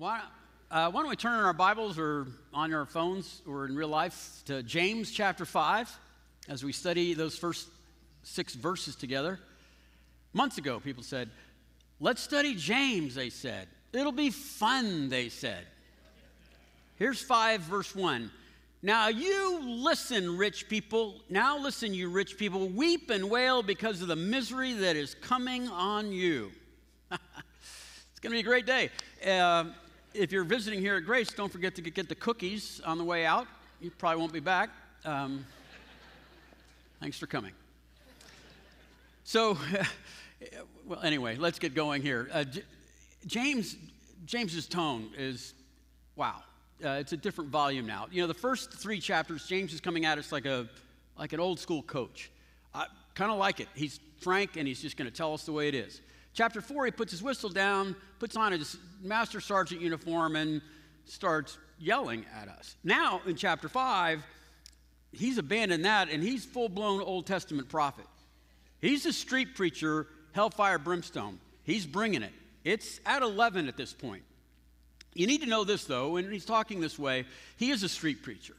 Why, uh, why don't we turn in our Bibles or on our phones or in real life to James chapter 5 as we study those first six verses together? Months ago, people said, Let's study James, they said. It'll be fun, they said. Here's 5, verse 1. Now you listen, rich people. Now listen, you rich people. Weep and wail because of the misery that is coming on you. it's going to be a great day. Uh, if you're visiting here at Grace, don't forget to get the cookies on the way out. You probably won't be back. Um, thanks for coming. So, well, anyway, let's get going here. Uh, J- James, James's tone is wow. Uh, it's a different volume now. You know, the first three chapters, James is coming at us like a like an old school coach. I kind of like it. He's frank and he's just going to tell us the way it is. Chapter four, he puts his whistle down, puts on his master sergeant uniform, and starts yelling at us. Now, in chapter five, he's abandoned that and he's full blown Old Testament prophet. He's a street preacher, hellfire brimstone. He's bringing it. It's at 11 at this point. You need to know this, though, when he's talking this way, he is a street preacher.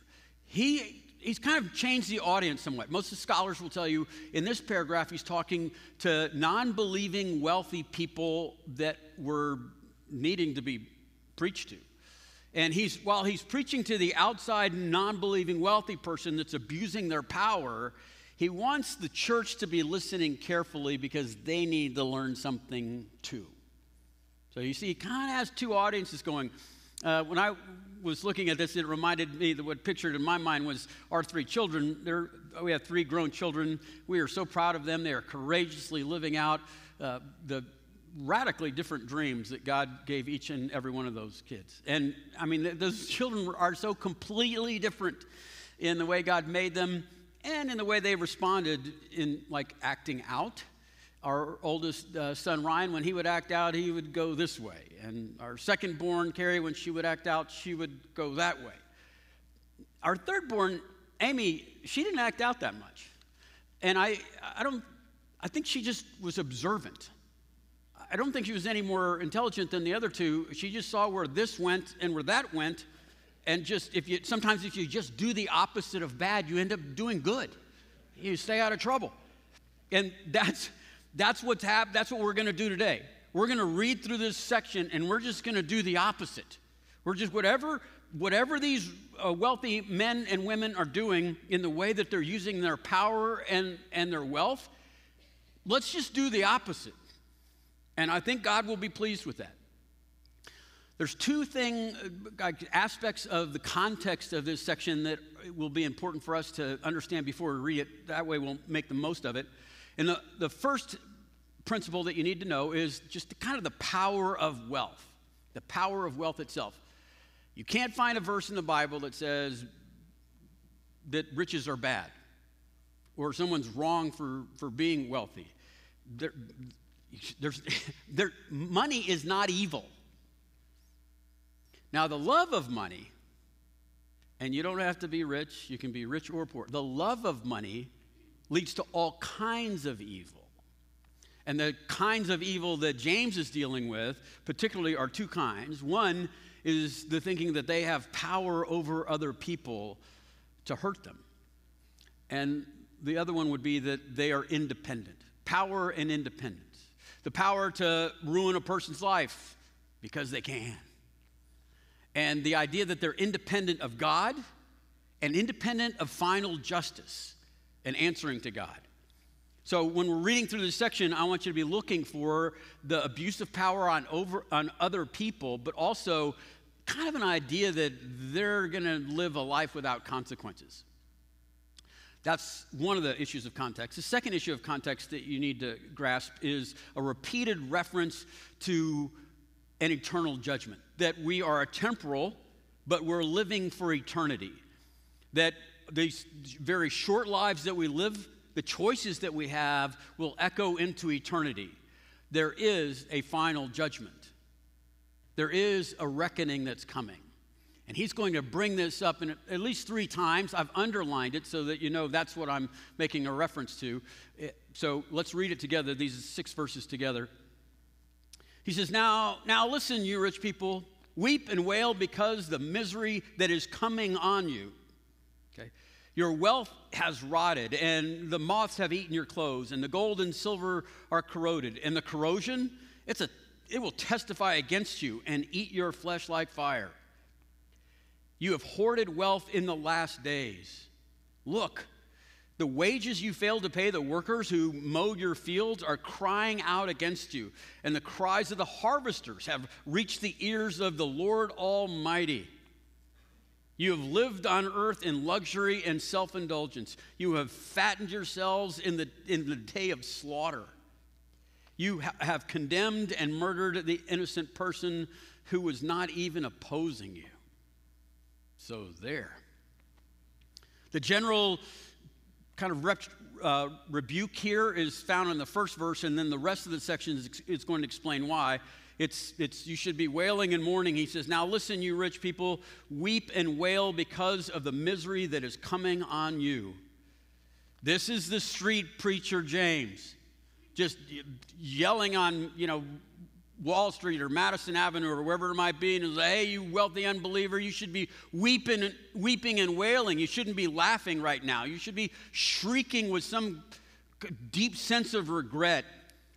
He, he's kind of changed the audience somewhat. Most of the scholars will tell you in this paragraph, he's talking to non believing, wealthy people that were needing to be preached to. And he's, while he's preaching to the outside, non believing, wealthy person that's abusing their power, he wants the church to be listening carefully because they need to learn something too. So you see, he kind of has two audiences going. Uh, when I was looking at this, it reminded me that what pictured in my mind was our three children. They're, we have three grown children. We are so proud of them. They are courageously living out uh, the radically different dreams that God gave each and every one of those kids. And I mean, those children are so completely different in the way God made them and in the way they responded in like acting out our oldest uh, son Ryan, when he would act out, he would go this way. And our second born, Carrie, when she would act out, she would go that way. Our third born, Amy, she didn't act out that much. And I, I don't, I think she just was observant. I don't think she was any more intelligent than the other two. She just saw where this went and where that went. And just, if you, sometimes if you just do the opposite of bad, you end up doing good. You stay out of trouble. And that's, that's what's hap- that's what we're going to do today. We're going to read through this section and we're just going to do the opposite. We're just whatever whatever these uh, wealthy men and women are doing in the way that they're using their power and and their wealth, let's just do the opposite. And I think God will be pleased with that. There's two thing uh, aspects of the context of this section that will be important for us to understand before we read it. That way we'll make the most of it. And the, the first principle that you need to know is just the, kind of the power of wealth, the power of wealth itself. You can't find a verse in the Bible that says that riches are bad or someone's wrong for, for being wealthy. There, there's, there, money is not evil. Now, the love of money, and you don't have to be rich, you can be rich or poor. The love of money leads to all kinds of evil. And the kinds of evil that James is dealing with, particularly, are two kinds. One is the thinking that they have power over other people to hurt them. And the other one would be that they are independent power and independence. The power to ruin a person's life because they can. And the idea that they're independent of God and independent of final justice and answering to God. So when we're reading through this section, I want you to be looking for the abuse of power on over on other people, but also kind of an idea that they're going to live a life without consequences. That's one of the issues of context. The second issue of context that you need to grasp is a repeated reference to an eternal judgment. That we are a temporal, but we're living for eternity. That these very short lives that we live, the choices that we have will echo into eternity. There is a final judgment, there is a reckoning that's coming. And he's going to bring this up in at least three times. I've underlined it so that you know that's what I'm making a reference to. Eh, so let's read it together, these six verses together. He says, Now, now listen, you rich people, weep and wail because the misery that is coming on you. Your wealth has rotted, and the moths have eaten your clothes, and the gold and silver are corroded. And the corrosion, it's a, it will testify against you and eat your flesh like fire. You have hoarded wealth in the last days. Look, the wages you failed to pay the workers who mowed your fields are crying out against you, and the cries of the harvesters have reached the ears of the Lord Almighty. You have lived on earth in luxury and self indulgence. You have fattened yourselves in the, in the day of slaughter. You ha- have condemned and murdered the innocent person who was not even opposing you. So, there. The general kind of rep, uh, rebuke here is found in the first verse, and then the rest of the section is, is going to explain why. It's, it's, you should be wailing and mourning. He says, Now listen, you rich people, weep and wail because of the misery that is coming on you. This is the street preacher James, just yelling on, you know, Wall Street or Madison Avenue or wherever it might be, and say, hey, you wealthy unbeliever, you should be weeping, weeping and wailing. You shouldn't be laughing right now. You should be shrieking with some deep sense of regret.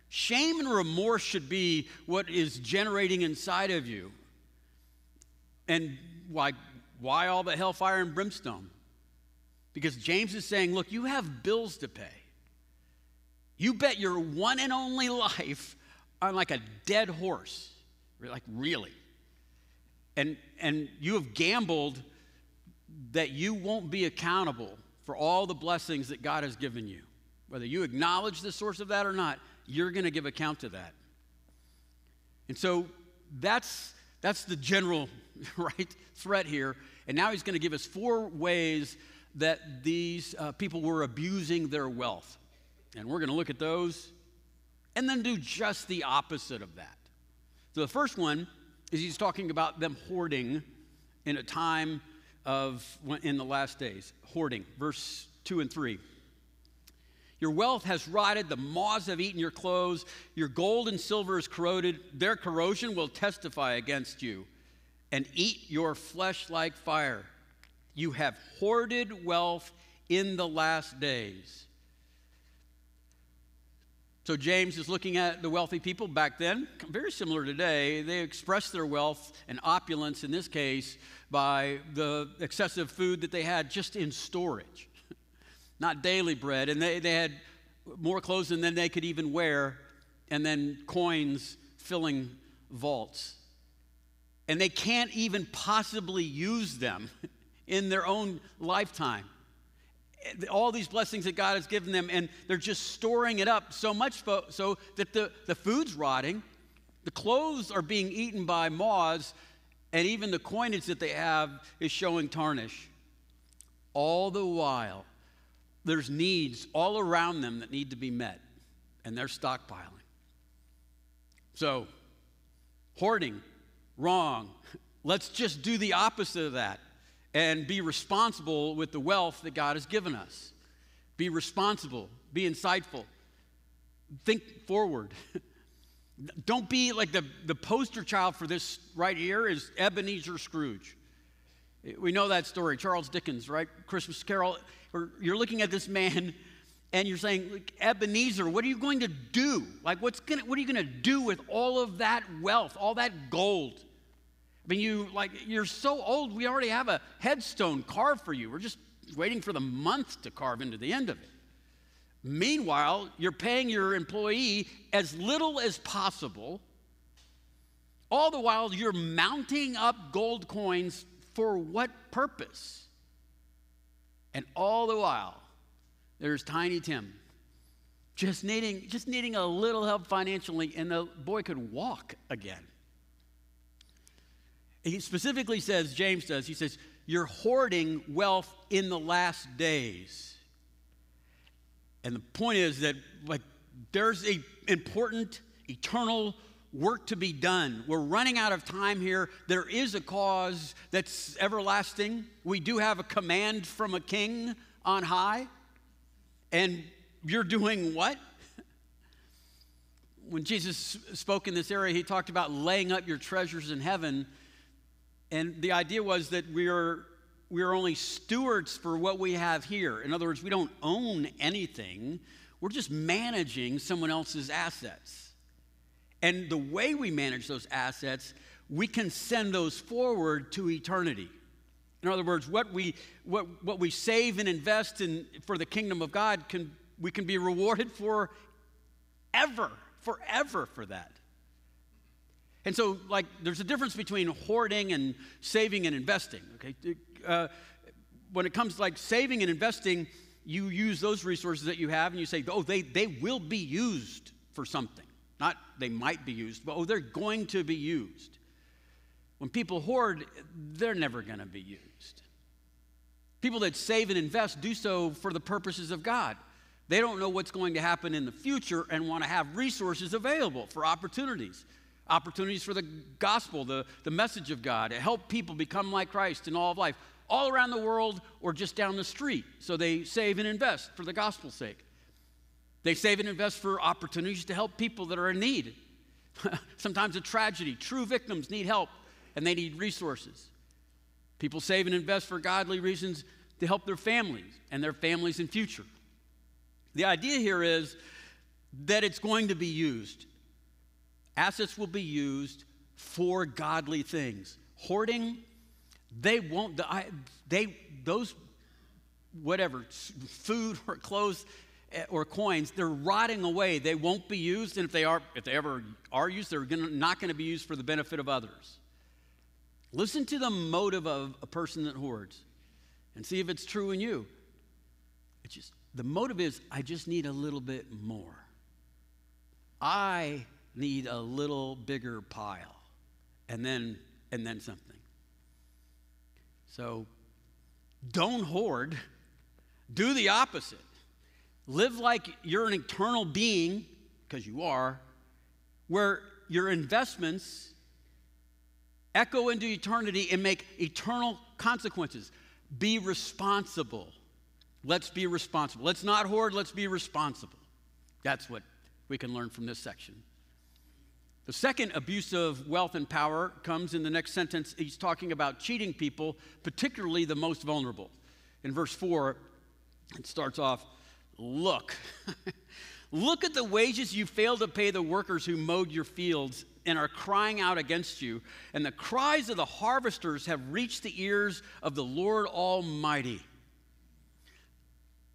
Shame and remorse should be what is generating inside of you. And why, why all the hellfire and brimstone? Because James is saying, look, you have bills to pay. You bet your one and only life on like a dead horse, like really. And, and you have gambled that you won't be accountable for all the blessings that God has given you. Whether you acknowledge the source of that or not, you're going to give account to that. And so that's, that's the general right threat here. And now he's going to give us four ways that these uh, people were abusing their wealth. And we're going to look at those and then do just the opposite of that. So the first one is he's talking about them hoarding in a time of in the last days. Hoarding, verse 2 and 3. Your wealth has rotted, the moths have eaten your clothes, your gold and silver is corroded. Their corrosion will testify against you and eat your flesh like fire. You have hoarded wealth in the last days. So James is looking at the wealthy people back then, very similar today. They expressed their wealth and opulence in this case by the excessive food that they had just in storage, not daily bread. And they, they had more clothes than they could even wear, and then coins filling vaults. And they can't even possibly use them in their own lifetime all these blessings that God has given them, and they're just storing it up so much so that the, the food's rotting, the clothes are being eaten by moths, and even the coinage that they have is showing tarnish. All the while, there's needs all around them that need to be met, and they're stockpiling. So, hoarding, wrong. Let's just do the opposite of that and be responsible with the wealth that God has given us. Be responsible, be insightful, think forward. Don't be like the, the poster child for this right here is Ebenezer Scrooge. We know that story, Charles Dickens, right? Christmas Carol. Or you're looking at this man and you're saying, Look, Ebenezer, what are you going to do? Like, what's gonna, what are you going to do with all of that wealth, all that gold? I mean, you like you're so old. We already have a headstone carved for you. We're just waiting for the month to carve into the end of it. Meanwhile, you're paying your employee as little as possible. All the while, you're mounting up gold coins for what purpose? And all the while, there's Tiny Tim just needing, just needing a little help financially, and the boy could walk again. He specifically says, James does, he says, You're hoarding wealth in the last days. And the point is that, like, there's a important, eternal work to be done. We're running out of time here. There is a cause that's everlasting. We do have a command from a king on high. And you're doing what? when Jesus spoke in this area, he talked about laying up your treasures in heaven And the idea was that we are, we are only stewards for what we have here. In other words, we don't own anything, we're just managing someone else's assets. And the way we manage those assets, we can send those forward to eternity. In other words, what we, what, what we save and invest in for the kingdom of God, can, we can be rewarded for ever, forever for that. And so, like, there's a difference between hoarding and saving and investing. Okay, uh, when it comes to like saving and investing, you use those resources that you have, and you say, "Oh, they they will be used for something." Not they might be used, but oh, they're going to be used. When people hoard, they're never going to be used. People that save and invest do so for the purposes of God. They don't know what's going to happen in the future and want to have resources available for opportunities opportunities for the gospel, the, the message of God, to help people become like Christ in all of life, all around the world or just down the street. So they save and invest for the gospel's sake. They save and invest for opportunities to help people that are in need. Sometimes a tragedy. True victims need help and they need resources. People save and invest for godly reasons to help their families and their families in future. The idea here is that it's going to be used. Assets will be used for godly things. Hoarding, they won't, they, those, whatever, food or clothes Eh, or coins, they're rotting away. They won't be used, and if they are, if they ever are used, they're gonna, not going to be used for the benefit of others. Listen to the motive of a person that hoards and see if it's true in you. It's just the motive is I just need a little bit more. I need a little bigger pile and then and then something so don't hoard do the opposite live like you're an eternal being because you are where your investments echo into eternity and make eternal consequences. Be responsible. Let's be responsible. Let's not hoard let's be responsible. That's what we can learn from this section. The second abuse of wealth and power comes in the next sentence. He's talking about cheating people, particularly the most vulnerable. In verse 4, it starts off Look, look at the wages you failed to pay the workers who mowed your fields and are crying out against you. And the cries of the harvesters have reached the ears of the Lord Almighty.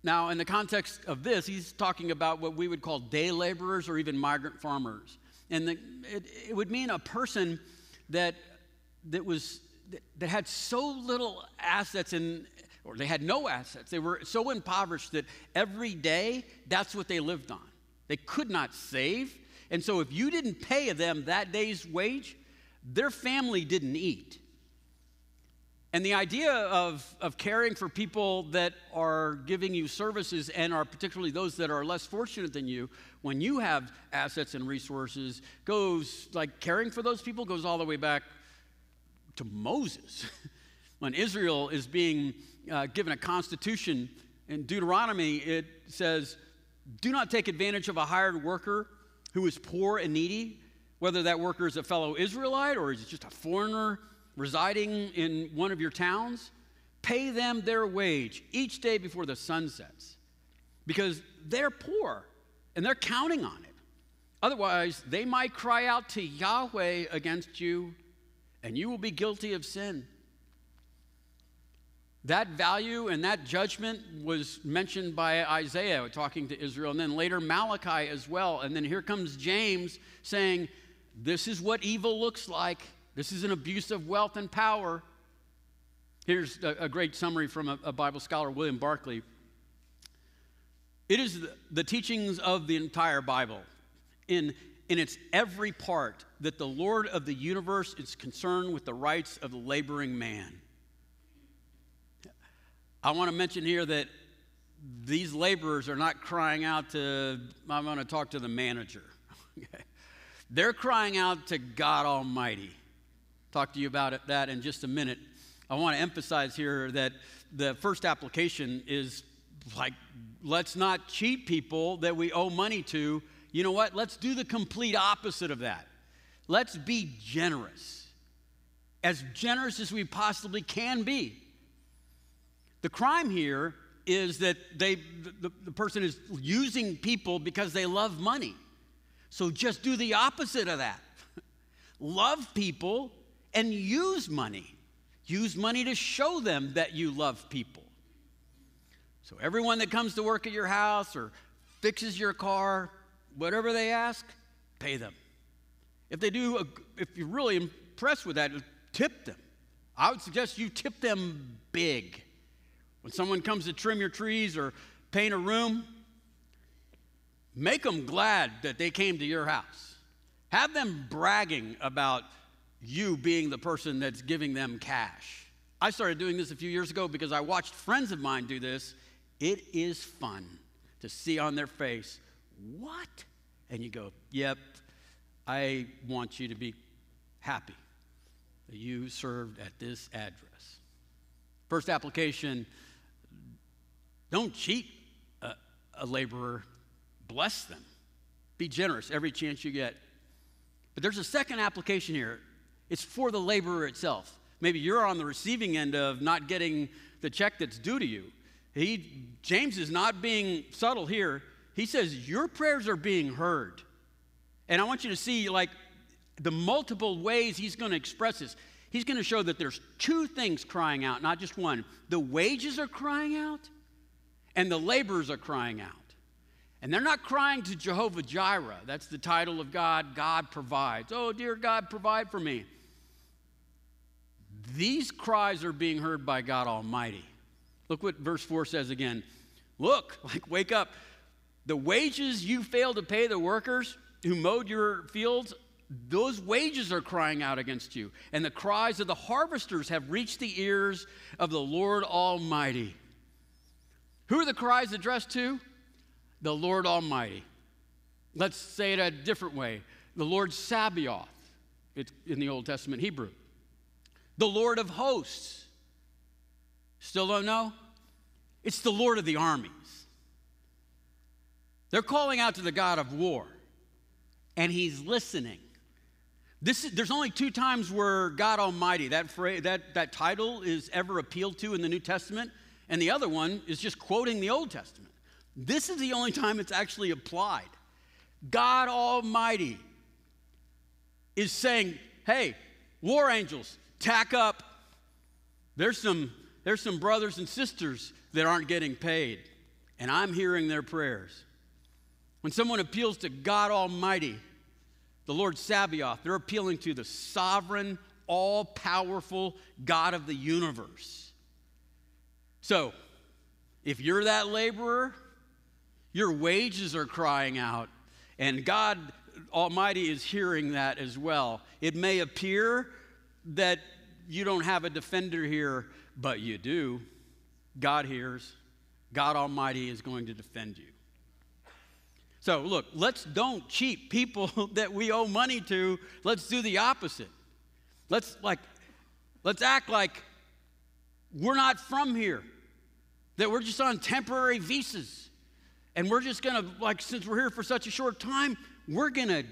Now, in the context of this, he's talking about what we would call day laborers or even migrant farmers. And the, it, it would mean a person that, that, was, that, that had so little assets in, or they had no assets. They were so impoverished that every day that's what they lived on. They could not save. And so if you didn't pay them that day's wage, their family didn't eat. And the idea of, of caring for people that are giving you services and are particularly those that are less fortunate than you, when you have assets and resources, goes like caring for those people goes all the way back to Moses. when Israel is being uh, given a constitution in Deuteronomy, it says, Do not take advantage of a hired worker who is poor and needy, whether that worker is a fellow Israelite or is just a foreigner residing in one of your towns, pay them their wage each day before the sun sets because they're poor and they're counting on it. Otherwise, they might cry out to Yahweh against you and you will be guilty of sin. That value and that judgment was mentioned by Isaiah talking to Israel, and then later Malachi as well. And then here comes James saying, This is what evil looks like. This is an abuse of wealth and power. Here's a, a great summary from a, a, Bible scholar, William Barclay. It is the, the teachings of the entire Bible in, in its every part that the Lord of the universe is concerned with the rights of the laboring man. I want to mention here that these laborers are not crying out to, I'm going to talk to the manager. They're crying out to God Almighty talk to you about it, that in just a minute. I want to emphasize here that the first application is like, let's not cheat people that we owe money to. You know what? Let's do the complete opposite of that. Let's be generous. as generous as we possibly can be. The crime here is that they, the, the person is using people because they love money. So just do the opposite of that. love people and use money. Use money to show them that you love people. So everyone that comes to work at your house or fixes your car, whatever they ask, pay them. If they do, uh, if you're really impressed with that, tip them. I would suggest you tip them big. When someone comes to trim your trees or paint a room, make them glad that they came to your house. Have them bragging about you being the person that's giving them cash. I started doing this a few years ago because I watched friends of mine do this. It is fun to see on their face, what? And you go, yep, I want you to be happy that you served at this address. First application don't cheat a, a laborer, bless them. Be generous every chance you get. But there's a second application here it's for the laborer itself. Maybe you're on the receiving end of not getting the check that's due to you. He, James is not being subtle here. He says, Your prayers are being heard. And I want you to see, like, the multiple ways he's going to express this. He's going to show that there's two things crying out, not just one. The wages are crying out, and the laborers are crying out. And they're not crying to Jehovah Jireh. That's the title of God. God provides. Oh, dear God, provide for me. These cries are being heard by God Almighty. Look what verse 4 says again. Look, like, wake up. The wages you fail to pay the workers who mowed your fields, those wages are crying out against you. And the cries of the harvesters have reached the ears of the Lord Almighty. Who are the cries addressed to? The Lord Almighty. Let's say it a different way the Lord Sabaoth, in the Old Testament Hebrew. The Lord of hosts. Still don't know? It's the Lord of the armies. They're calling out to the God of war, and he's listening. This is, there's only two times where God Almighty, that, phrase, that, that title, is ever appealed to in the New Testament and the other one is just quoting the Old Testament. This is the only time it's actually applied. God Almighty is saying, hey, war angels, tack up. There's some, there's some brothers and sisters that aren't getting paid, and I'm hearing their prayers. When someone appeals to God Almighty, the Lord Sabaoth, they're appealing to the sovereign, all powerful God of the universe. So, if you're that laborer, your wages are crying out, and God Almighty is hearing that as well. It may appear that you don't have a defender here, but you do. God hears. God Almighty is going to defend you. So, look, let's don't cheat people that we owe money to. Let's do the opposite. Let's like let's act like we're not from here, that we're just on temporary visas. And we're just gonna, like, since we're here for such a short time, we're gonna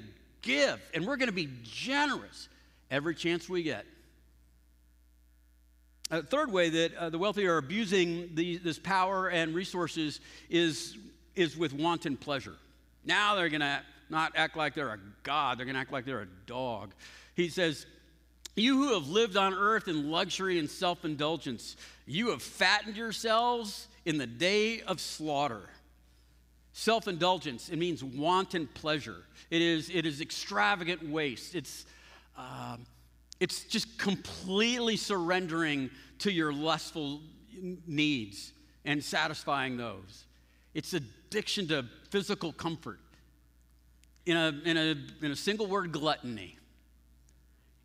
give and we're gonna be generous every chance we get. A third way that uh, the wealthy are abusing the, this power and resources is, is with wanton pleasure. Now they're going to not act like they're a god, they're going to act like they're a dog. He says, you who have lived on earth in luxury and self indulgence, you have fattened yourselves in the day of slaughter. Self indulgence, it means wanton pleasure. It is, it is extravagant waste. It's, uh, it's just completely surrendering to your lustful needs and satisfying those. It's addiction to physical comfort. In a, in a, in a single word, gluttony.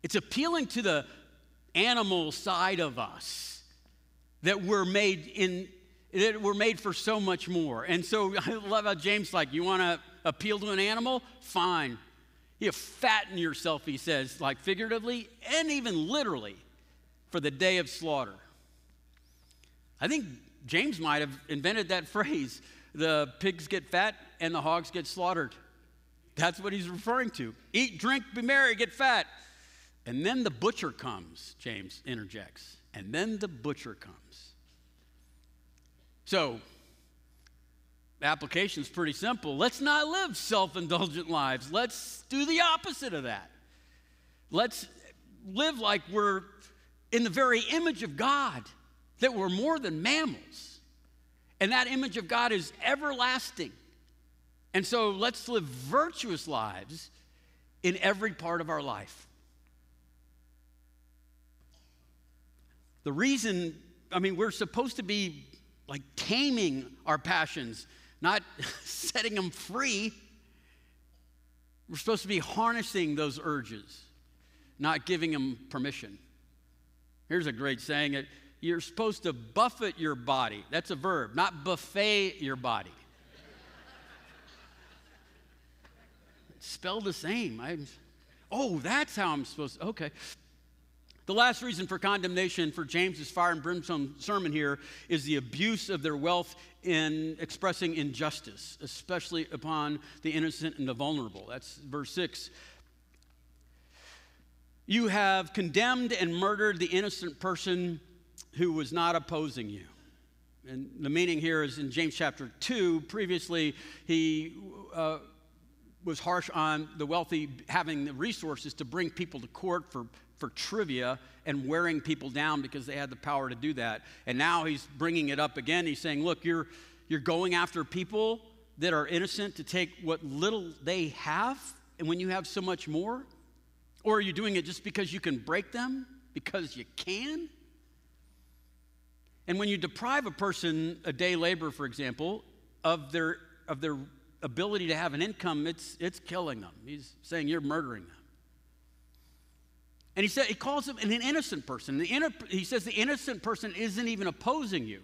It's appealing to the animal side of us that we're made in that we're made for so much more. And so I love how James like, you want to appeal to an animal? Fine. You fatten yourself, he says, like figuratively and even literally, for the day of slaughter. I think James might have invented that phrase the pigs get fat and the hogs get slaughtered. That's what he's referring to. Eat, drink, be merry, get fat. And then the butcher comes, James interjects. And then the butcher comes. So, application is pretty simple. Let's not live self indulgent lives. Let's do the opposite of that. Let's live like we're in the very image of God, that we're more than mammals. And that image of God is everlasting. And so let's live virtuous lives in every part of our life. The reason, I mean, we're supposed to be like taming our passions, not setting them free. We're supposed to be harnessing those urges, not giving them permission. Here's a great saying you're supposed to buffet your body. That's a verb, not buffet your body. Spell the same. I, oh, that's how I'm supposed to. Okay. The last reason for condemnation for James's fire and brimstone sermon here is the abuse of their wealth in expressing injustice, especially upon the innocent and the vulnerable. That's verse 6. You have condemned and murdered the innocent person who was not opposing you. And the meaning here is in James chapter 2. Previously, he uh, was harsh on the wealthy having the resources to bring people to court for, for trivia and wearing people down because they had the power to do that. And now he's bringing it up again. He's saying, Look, you're, you're going after people that are innocent to take what little they have, and when you have so much more? Or are you doing it just because you can break them? Because you can? And when you deprive a person, a day labor, for example, of their, of their ability to have an income, it's, it's killing them. He's saying you're murdering them. And he said he calls him an innocent person. The he says the innocent person isn't even opposing you.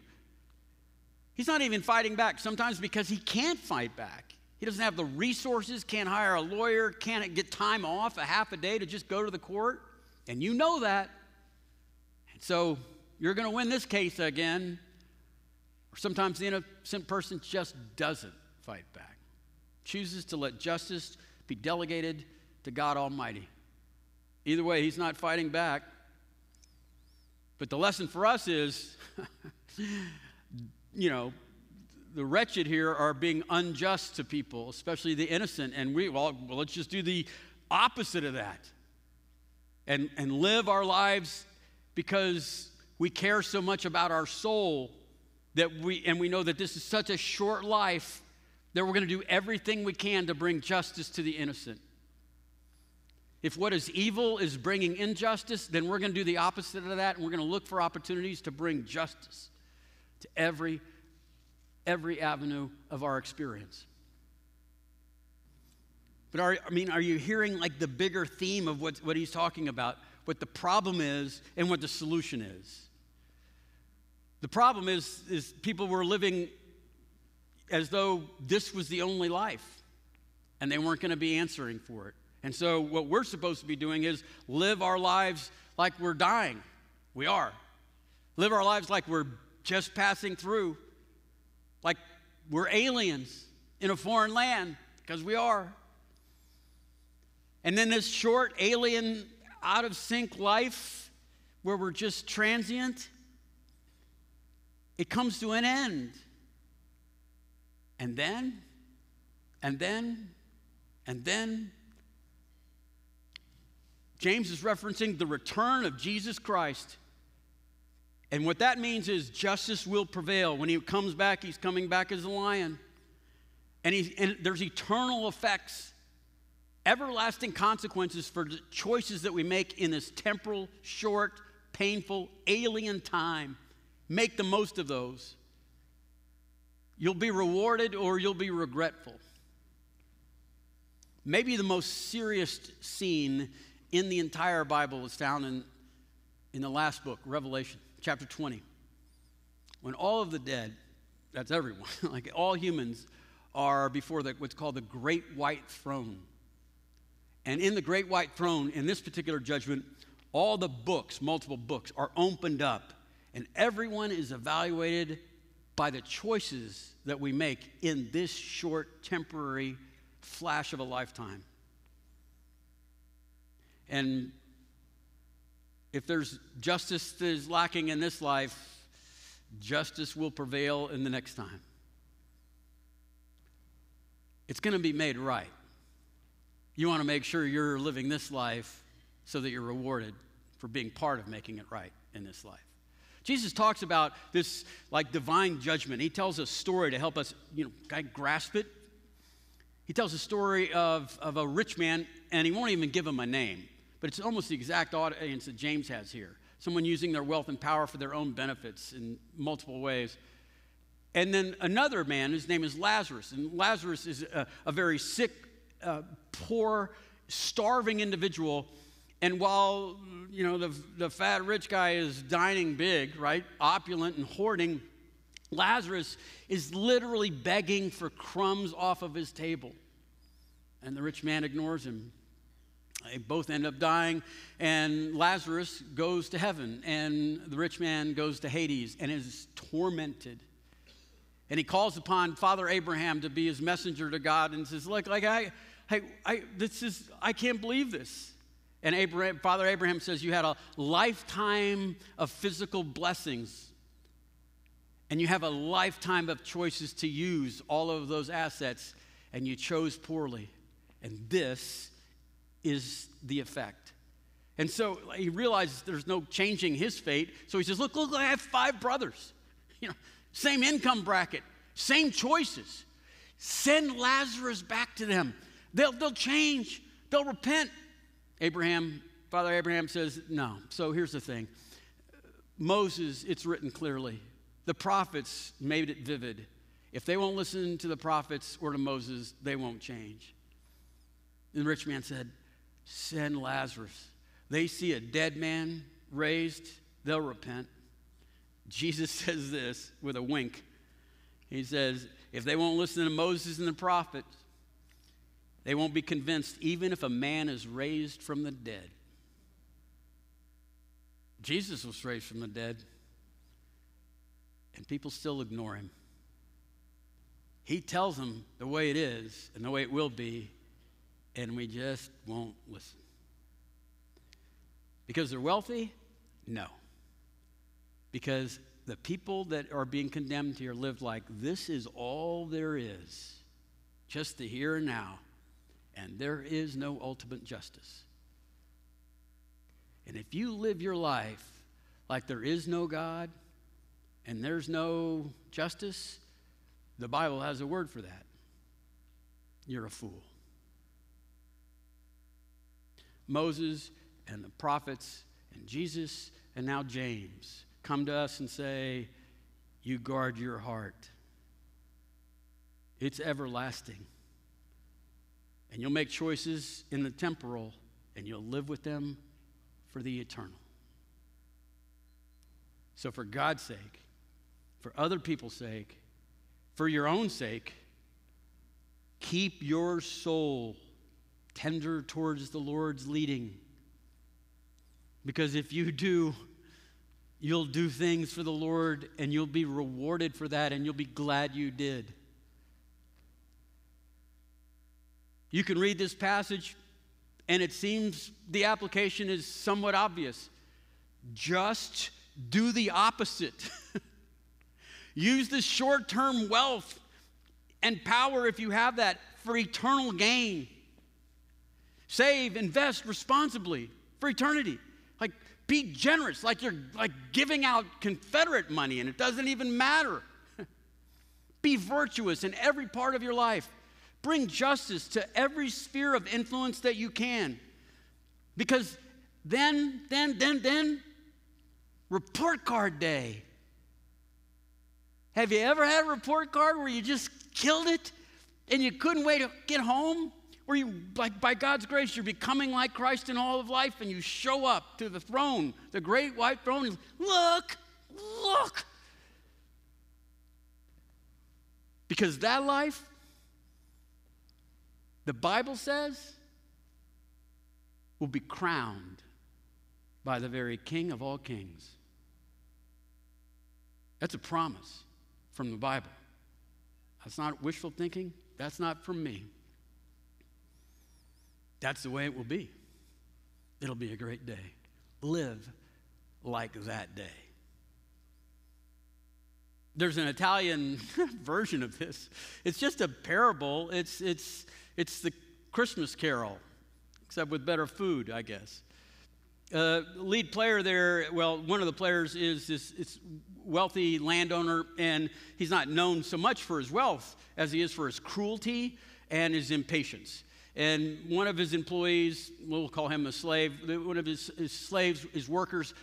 He's not even fighting back, sometimes because he can't fight back. He doesn't have the resources, can't hire a lawyer, can't get time off a half a day to just go to the court. And you know that. And so you're going to win this case again. Or sometimes the innocent person just doesn't fight back chooses to let justice be delegated to God Almighty. Either way, he's not fighting back. But the lesson for us is, you know, the wretched here are being unjust to people, especially the innocent. And we, well, let's just do the opposite of that and, and live our lives because we care so much about our soul that we, and we know that this is such a short life that we're going to do everything we can to bring justice to the innocent. If what is evil is bringing injustice, then we're going to do the opposite of that and we're going to look for opportunities to bring justice to every every avenue of our experience. But are, I mean, are you hearing like the bigger theme of what, what he's talking about? What the problem is and what the solution is? The problem is, is people were living as though this was the only life and they weren't going to be answering for it. And so, what we're supposed to be doing is live our lives like we're dying. We are. Live our lives like we're just passing through, like we're aliens in a foreign land, because we are. And then this short, alien, out of sync life where we're just transient, it comes to an end. And then, and then, and then, James is referencing the return of Jesus Christ. And what that means is justice will prevail. When he comes back, he's coming back as a lion. And, he, and there's eternal effects, everlasting consequences for the choices that we make in this temporal, short, painful, alien time. Make the most of those. You'll be rewarded or you'll be regretful. Maybe the most serious scene in the entire Bible is found in, in the last book, Revelation, chapter 20. When all of the dead, that's everyone, like all humans, are before the, what's called the great white throne. And in the great white throne, in this particular judgment, all the books, multiple books, are opened up, and everyone is evaluated by the choices that we make in this short, temporary flash of a lifetime. And if there's justice that is lacking in this life, justice will prevail in the next time. It's going to be made right. You want to make sure you're living this life so that you're rewarded for being part of making it right in this life. Jesus talks about this like divine judgment. He tells a story to help us, you know, grasp it. He tells a story of, of a rich man, and he won't even give him a name, but it's almost the exact audience that James has here. Someone using their wealth and power for their own benefits in multiple ways. And then another man, his name is Lazarus. And Lazarus is a, a very sick, uh, poor, starving individual. And while, you know, the, the fat rich guy is dining big, right, opulent and hoarding, Lazarus is literally begging for crumbs off of his table. And the rich man ignores him. They both end up dying, and Lazarus goes to heaven, and the rich man goes to Hades and is tormented. And he calls upon Father Abraham to be his messenger to God and says, Look, like I, hey, I, this is, I can't believe this. And Abraham, Father Abraham says, You had a lifetime of physical blessings, and you have a lifetime of choices to use all of those assets, and you chose poorly. And this is the effect. And so he realizes there's no changing his fate. So he says, Look, look, I have five brothers. You know, same income bracket, same choices. Send Lazarus back to them. They'll, they'll change, they'll repent. Abraham, Father Abraham says, No. So here's the thing Moses, it's written clearly. The prophets made it vivid. If they won't listen to the prophets or to Moses, they won't change. And the rich man said, Send Lazarus. They see a dead man raised, they'll repent. Jesus says this with a wink. He says, If they won't listen to Moses and the prophets, they won't be convinced, even if a man is raised from the dead. Jesus was raised from the dead, and people still ignore him. He tells them the way it is and the way it will be, and we just won't listen. Because they're wealthy? No. Because the people that are being condemned here live like this is all there is, just the here and now, and there is no ultimate justice. And if you live your life like there is no God and there's no justice, the Bible has a word for that. You're a fool. Moses and the prophets and Jesus and now James come to us and say, You guard your heart. It's everlasting. And you'll make choices in the temporal, and you'll live with them for the eternal. So, for God's sake, for other people's sake, for your own sake, keep your soul tender towards the Lord's leading. Because if you do, you'll do things for the Lord and you'll be rewarded for that and you'll be glad you did. You can read this passage and it seems the application is somewhat obvious. Just do the opposite. Use the short term wealth and power, if you have that, for eternal gain. Save, invest responsibly for eternity. Like, be generous, like you're like giving out Confederate money and it doesn't even matter. be virtuous in every part of your life. Bring justice to every sphere of influence that you can. Because then, then, then, then, report card day. Have you ever had a report card where you just killed it and you couldn't wait to get home? Where you, like by God's grace, you're becoming like Christ in all of life, and you show up to the throne, the great white throne, and look, look. Because that life, the Bible says, will be crowned by the very King of all kings. That's a promise from the Bible. That's not wishful thinking. That's not from me. That's the way it will be. It'll be a great day. Live like that day. There's an Italian version of this. It's just a parable. It's, it's, it's the Christmas carol, except with better food, I guess. Uh, lead player there, well, one of the players is this, this wealthy landowner, and he's not known so much for his wealth as he is for his cruelty and his impatience. And one of his employees, we'll call him a slave, one of his, his slaves, his workers,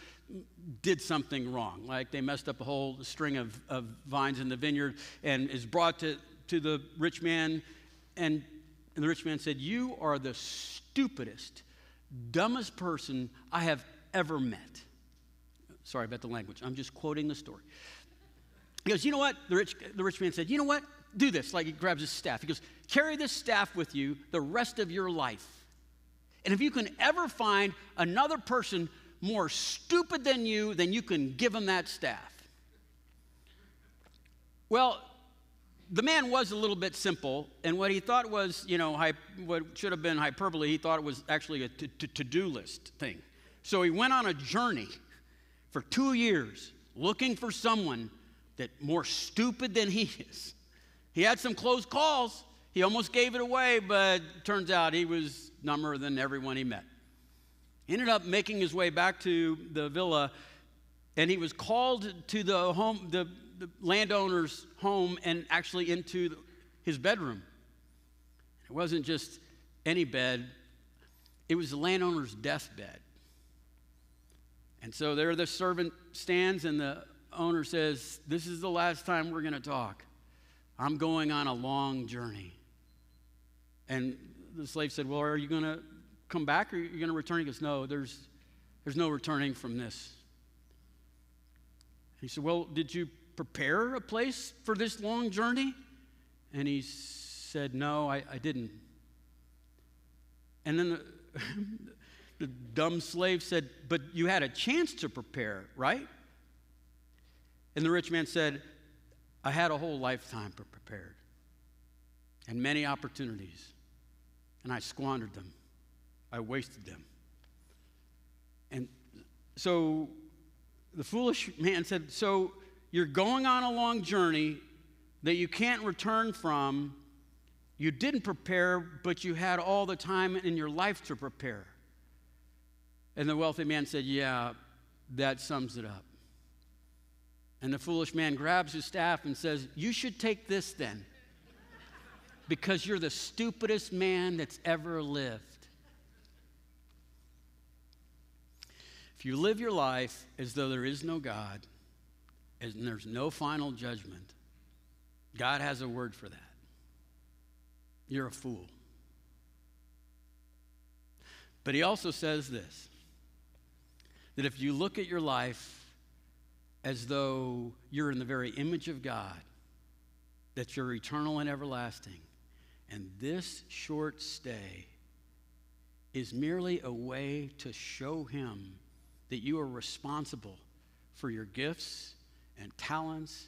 did something wrong. Like they messed up a whole string of, of vines in the vineyard and is brought to, to the rich man. And, and the rich man said, You are the stupidest, dumbest person I have ever met. Sorry about the language. I'm just quoting the story. He goes, You know what? The rich, the rich man said, You know what? Do this. Like he grabs his staff. He goes, Carry this staff with you the rest of your life. And if you can ever find another person more stupid than you, then you can give him that staff. Well, the man was a little bit simple, and what he thought was, you know, what should have been hyperbole, he thought it was actually a to do list thing. So he went on a journey for two years looking for someone that more stupid than he is. He had some close calls. He almost gave it away, but turns out he was dumber than everyone he met. He ended up making his way back to the villa, and he was called to the home, the, the landowner's home, and actually into the, his bedroom. It wasn't just any bed; it was the landowner's deathbed. And so there the servant stands, and the owner says, This is the last time we're going to talk. I'm going on a long journey. And the slave said, Well, are you going to come back or are you going to return? He goes, No, there's, there's no returning from this. He said, Well, did you prepare a place for this long journey? And he said, No, I, I didn't. And then the, the dumb slave said, But you had a chance to prepare, right? And the rich man said, I had a whole lifetime prepared and many opportunities, and I squandered them. I wasted them. And so the foolish man said, So you're going on a long journey that you can't return from. You didn't prepare, but you had all the time in your life to prepare. And the wealthy man said, Yeah, that sums it up. And the foolish man grabs his staff and says, You should take this then, because you're the stupidest man that's ever lived. If you live your life as though there is no God and there's no final judgment, God has a word for that. You're a fool. But he also says this that if you look at your life as though you're in the very image of God, that you're eternal and everlasting, and this short stay is merely a way to show him that you are responsible for your gifts and talents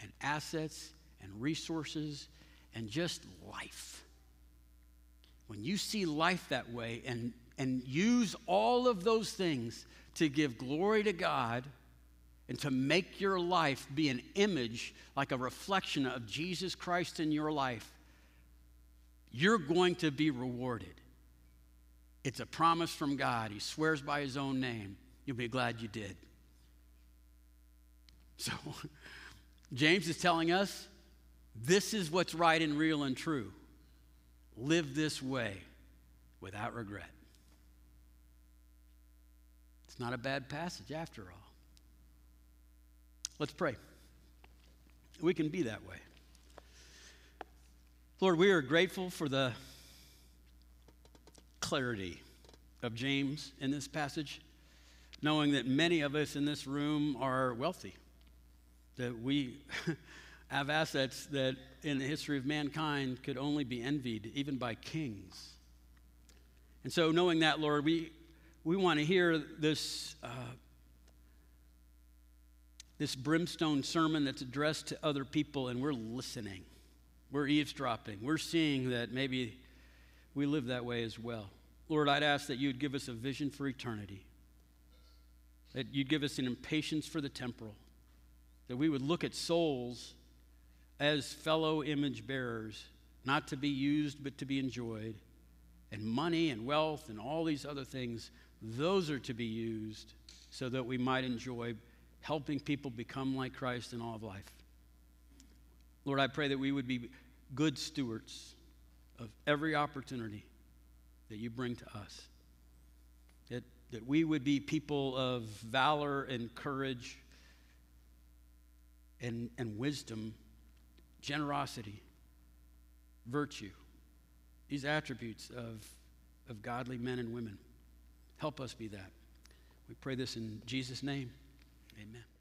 and assets and resources and just life. When you see life that way and, and use all of those things to give glory to God and to make your life be an image, like a reflection of Jesus Christ in your life, you're going to be rewarded. It's a promise from God. He swears by his own name. You'll be glad you did. So, James is telling us this is what's right and real and true. Live this way without regret. It's not a bad passage after all. Let's pray. We can be that way. Lord, we are grateful for the clarity of James in this passage knowing that many of us in this room are wealthy, that we have assets that in the history of mankind could only be envied, even by kings. And so, knowing that, Lord, we, we want to hear this, uh, this brimstone sermon that's addressed to other people, and we're listening. We're eavesdropping. We're seeing that maybe we live that way as well. Lord, I'd ask that you'd give us a vision for eternity that you'd give us an impatience for the temporal, that we would look at souls as fellow image bearers, not to be used but to be enjoyed, and money and wealth and all these other things, those are to be used so that we might enjoy helping people become like Christ in all of life. Lord, I pray that we would be good stewards of every opportunity that you bring to us. That, that we would be people of valor and courage and, and wisdom, generosity, virtue, these attributes of, of godly men and women. Help us be that. We pray this in Jesus' name. Amen.